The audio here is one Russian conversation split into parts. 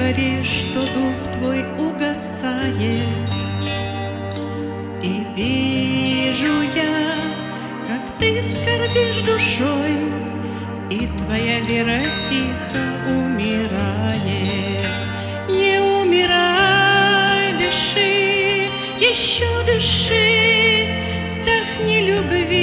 видишь, что дух твой угасает. И вижу я, как ты скорбишь душой И твоя вера тихо умирает. Не умирай, дыши, еще дыши Вдохни любви,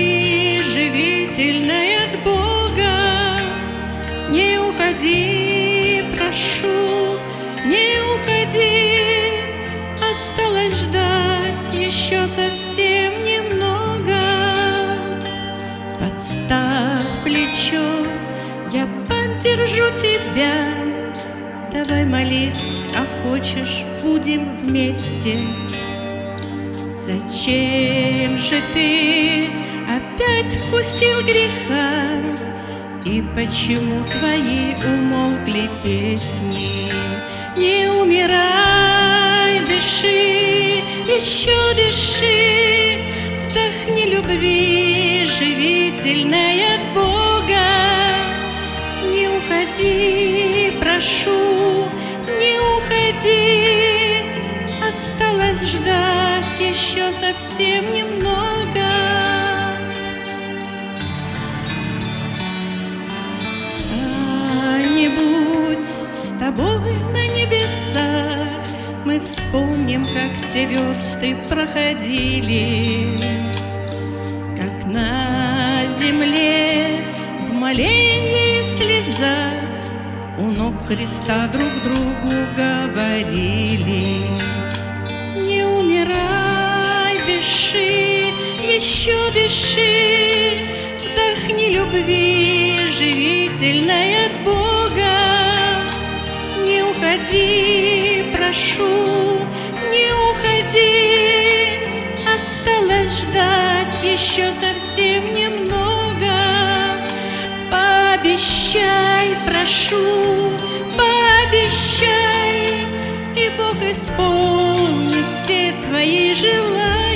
Подставь плечо, я поддержу тебя Давай молись, а хочешь, будем вместе Зачем же ты опять вкусил греха? И почему твои умолкли песни? Не умирай, дыши, еще дыши, Вдохни любви, уходи, Осталось ждать еще совсем немного. Когда-нибудь с тобой на небесах. Мы вспомним, как те версты проходили, Как на земле в молении слезах Христа друг другу говорили. Не умирай, дыши, еще дыши, Вдохни любви, живительной от Бога. Не уходи, прошу, не уходи, Осталось ждать еще совсем немного. Пообещай, прошу, пообещай, И Бог исполнит все твои желания.